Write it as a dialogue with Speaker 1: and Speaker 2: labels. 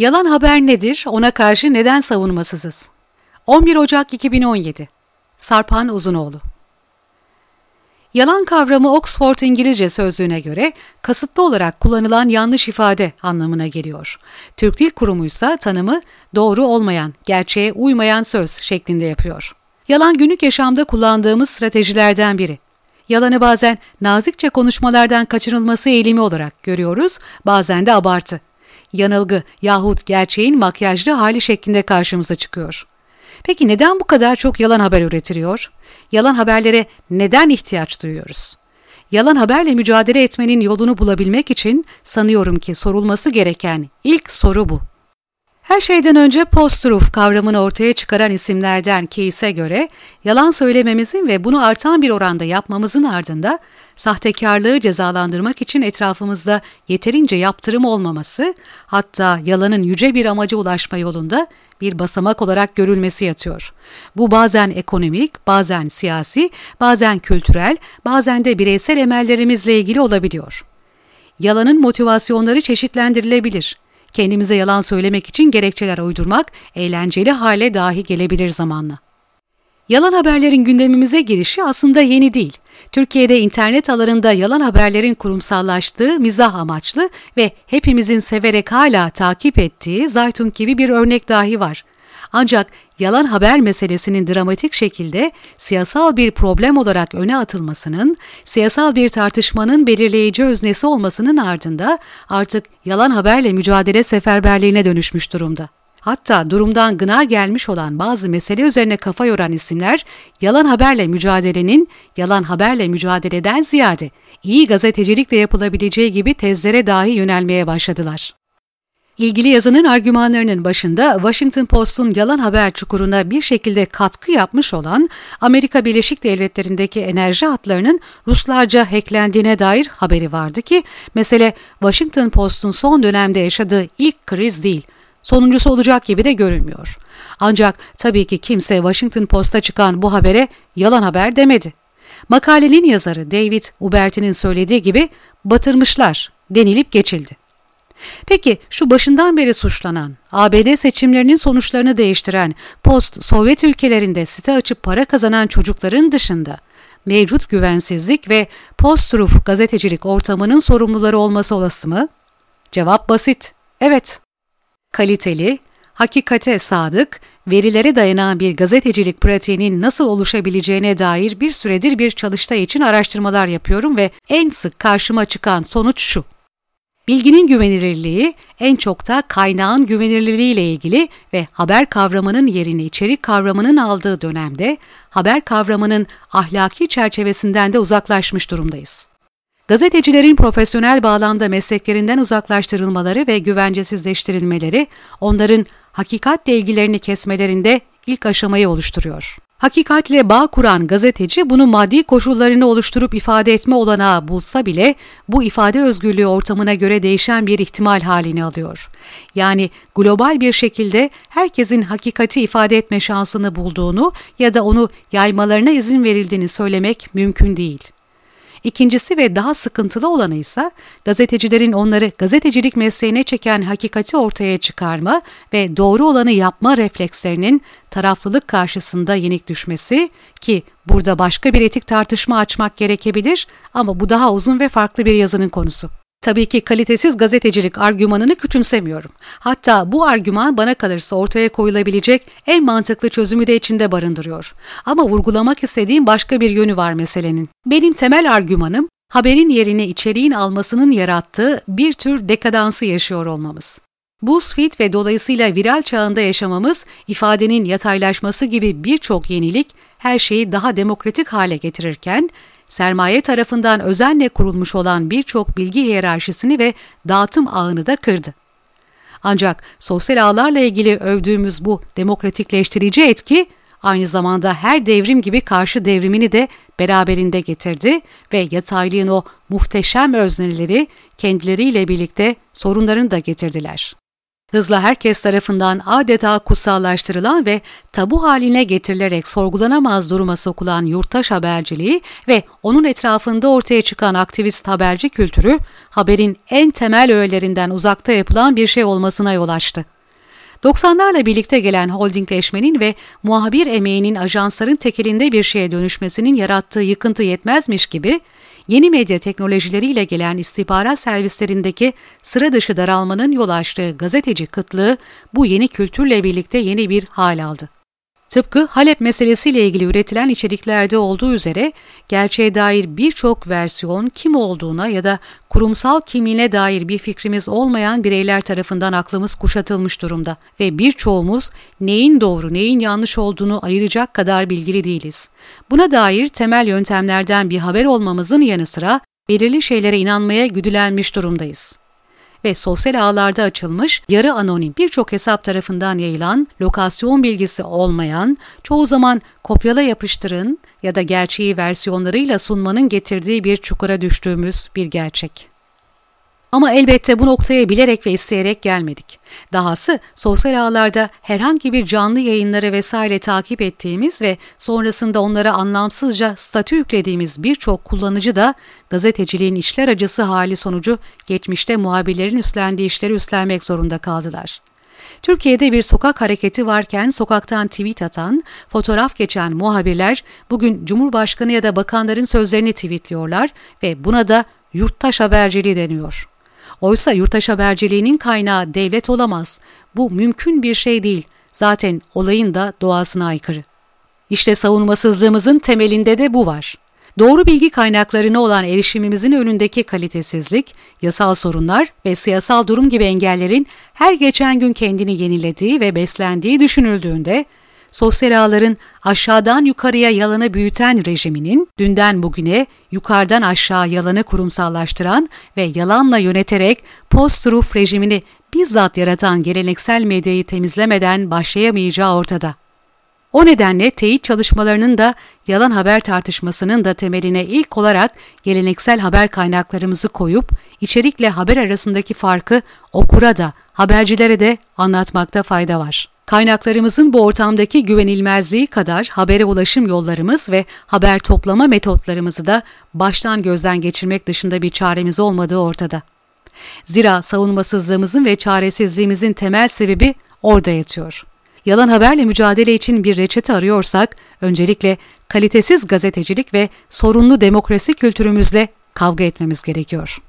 Speaker 1: Yalan haber nedir? Ona karşı neden savunmasızız? 11 Ocak 2017 Sarpan Uzunoğlu Yalan kavramı Oxford İngilizce sözlüğüne göre kasıtlı olarak kullanılan yanlış ifade anlamına geliyor. Türk Dil Kurumu ise tanımı doğru olmayan, gerçeğe uymayan söz şeklinde yapıyor. Yalan günlük yaşamda kullandığımız stratejilerden biri. Yalanı bazen nazikçe konuşmalardan kaçınılması eğilimi olarak görüyoruz, bazen de abartı yanılgı yahut gerçeğin makyajlı hali şeklinde karşımıza çıkıyor. Peki neden bu kadar çok yalan haber üretiliyor? Yalan haberlere neden ihtiyaç duyuyoruz? Yalan haberle mücadele etmenin yolunu bulabilmek için sanıyorum ki sorulması gereken ilk soru bu. Her şeyden önce post-truth kavramını ortaya çıkaran isimlerden Keyes'e göre yalan söylememizin ve bunu artan bir oranda yapmamızın ardında sahtekarlığı cezalandırmak için etrafımızda yeterince yaptırım olmaması, hatta yalanın yüce bir amaca ulaşma yolunda bir basamak olarak görülmesi yatıyor. Bu bazen ekonomik, bazen siyasi, bazen kültürel, bazen de bireysel emellerimizle ilgili olabiliyor. Yalanın motivasyonları çeşitlendirilebilir. Kendimize yalan söylemek için gerekçeler uydurmak eğlenceli hale dahi gelebilir zamanla. Yalan haberlerin gündemimize girişi aslında yeni değil. Türkiye'de internet alanında yalan haberlerin kurumsallaştığı mizah amaçlı ve hepimizin severek hala takip ettiği Zaytun gibi bir örnek dahi var. Ancak yalan haber meselesinin dramatik şekilde siyasal bir problem olarak öne atılmasının, siyasal bir tartışmanın belirleyici öznesi olmasının ardında artık yalan haberle mücadele seferberliğine dönüşmüş durumda. Hatta durumdan gına gelmiş olan bazı mesele üzerine kafa yoran isimler yalan haberle mücadelenin yalan haberle mücadeleden ziyade iyi gazetecilikle yapılabileceği gibi tezlere dahi yönelmeye başladılar. İlgili yazının argümanlarının başında Washington Post'un yalan haber çukuruna bir şekilde katkı yapmış olan Amerika Birleşik Devletleri'ndeki enerji hatlarının Ruslarca hacklendiğine dair haberi vardı ki mesele Washington Post'un son dönemde yaşadığı ilk kriz değil, sonuncusu olacak gibi de görünmüyor. Ancak tabii ki kimse Washington Post'a çıkan bu habere yalan haber demedi. Makalenin yazarı David Uberti'nin söylediği gibi batırmışlar denilip geçildi. Peki şu başından beri suçlanan, ABD seçimlerinin sonuçlarını değiştiren, post-Sovyet ülkelerinde site açıp para kazanan çocukların dışında mevcut güvensizlik ve post-truth gazetecilik ortamının sorumluları olması olası mı? Cevap basit, evet. Kaliteli, hakikate sadık, verilere dayanan bir gazetecilik pratiğinin nasıl oluşabileceğine dair bir süredir bir çalıştay için araştırmalar yapıyorum ve en sık karşıma çıkan sonuç şu. Bilginin güvenilirliği en çok da kaynağın güvenilirliği ile ilgili ve haber kavramının yerini içerik kavramının aldığı dönemde haber kavramının ahlaki çerçevesinden de uzaklaşmış durumdayız. Gazetecilerin profesyonel bağlamda mesleklerinden uzaklaştırılmaları ve güvencesizleştirilmeleri onların hakikatle ilgilerini kesmelerinde ilk aşamayı oluşturuyor. Hakikatle bağ kuran gazeteci bunu maddi koşullarını oluşturup ifade etme olanağı bulsa bile bu ifade özgürlüğü ortamına göre değişen bir ihtimal halini alıyor. Yani global bir şekilde herkesin hakikati ifade etme şansını bulduğunu ya da onu yaymalarına izin verildiğini söylemek mümkün değil. İkincisi ve daha sıkıntılı olanı ise gazetecilerin onları gazetecilik mesleğine çeken hakikati ortaya çıkarma ve doğru olanı yapma reflekslerinin taraflılık karşısında yenik düşmesi ki burada başka bir etik tartışma açmak gerekebilir ama bu daha uzun ve farklı bir yazının konusu. Tabii ki kalitesiz gazetecilik argümanını küçümsemiyorum. Hatta bu argüman bana kalırsa ortaya koyulabilecek en mantıklı çözümü de içinde barındırıyor. Ama vurgulamak istediğim başka bir yönü var meselenin. Benim temel argümanım haberin yerini içeriğin almasının yarattığı bir tür dekadansı yaşıyor olmamız. BuzzFeed ve dolayısıyla viral çağında yaşamamız, ifadenin yataylaşması gibi birçok yenilik her şeyi daha demokratik hale getirirken, sermaye tarafından özenle kurulmuş olan birçok bilgi hiyerarşisini ve dağıtım ağını da kırdı. Ancak sosyal ağlarla ilgili övdüğümüz bu demokratikleştirici etki aynı zamanda her devrim gibi karşı devrimini de beraberinde getirdi ve yataylığın o muhteşem özneleri kendileriyle birlikte sorunlarını da getirdiler. Hızla herkes tarafından adeta kutsallaştırılan ve tabu haline getirilerek sorgulanamaz duruma sokulan yurttaş haberciliği ve onun etrafında ortaya çıkan aktivist haberci kültürü, haberin en temel öğelerinden uzakta yapılan bir şey olmasına yol açtı. 90'larla birlikte gelen holdingleşmenin ve muhabir emeğinin ajansların tekelinde bir şeye dönüşmesinin yarattığı yıkıntı yetmezmiş gibi, yeni medya teknolojileriyle gelen istihbarat servislerindeki sıra dışı daralmanın yol açtığı gazeteci kıtlığı bu yeni kültürle birlikte yeni bir hal aldı. Tıpkı Halep meselesiyle ilgili üretilen içeriklerde olduğu üzere gerçeğe dair birçok versiyon kim olduğuna ya da kurumsal kimliğine dair bir fikrimiz olmayan bireyler tarafından aklımız kuşatılmış durumda ve birçoğumuz neyin doğru neyin yanlış olduğunu ayıracak kadar bilgili değiliz. Buna dair temel yöntemlerden bir haber olmamızın yanı sıra belirli şeylere inanmaya güdülenmiş durumdayız ve sosyal ağlarda açılmış yarı anonim birçok hesap tarafından yayılan, lokasyon bilgisi olmayan, çoğu zaman kopyala yapıştırın ya da gerçeği versiyonlarıyla sunmanın getirdiği bir çukura düştüğümüz bir gerçek. Ama elbette bu noktaya bilerek ve isteyerek gelmedik. Dahası sosyal ağlarda herhangi bir canlı yayınları vesaire takip ettiğimiz ve sonrasında onlara anlamsızca statü yüklediğimiz birçok kullanıcı da gazeteciliğin işler acısı hali sonucu geçmişte muhabirlerin üstlendiği işleri üstlenmek zorunda kaldılar. Türkiye'de bir sokak hareketi varken sokaktan tweet atan, fotoğraf geçen muhabirler bugün Cumhurbaşkanı ya da bakanların sözlerini tweetliyorlar ve buna da yurttaş haberciliği deniyor. Oysa yurttaş haberciliğinin kaynağı devlet olamaz. Bu mümkün bir şey değil. Zaten olayın da doğasına aykırı. İşte savunmasızlığımızın temelinde de bu var. Doğru bilgi kaynaklarına olan erişimimizin önündeki kalitesizlik, yasal sorunlar ve siyasal durum gibi engellerin her geçen gün kendini yenilediği ve beslendiği düşünüldüğünde sosyal ağların aşağıdan yukarıya yalanı büyüten rejiminin dünden bugüne yukarıdan aşağı yalanı kurumsallaştıran ve yalanla yöneterek post-truth rejimini bizzat yaratan geleneksel medyayı temizlemeden başlayamayacağı ortada. O nedenle teyit çalışmalarının da yalan haber tartışmasının da temeline ilk olarak geleneksel haber kaynaklarımızı koyup içerikle haber arasındaki farkı okura da habercilere de anlatmakta fayda var. Kaynaklarımızın bu ortamdaki güvenilmezliği kadar habere ulaşım yollarımız ve haber toplama metotlarımızı da baştan gözden geçirmek dışında bir çaremiz olmadığı ortada. Zira savunmasızlığımızın ve çaresizliğimizin temel sebebi orada yatıyor. Yalan haberle mücadele için bir reçete arıyorsak, öncelikle kalitesiz gazetecilik ve sorunlu demokrasi kültürümüzle kavga etmemiz gerekiyor.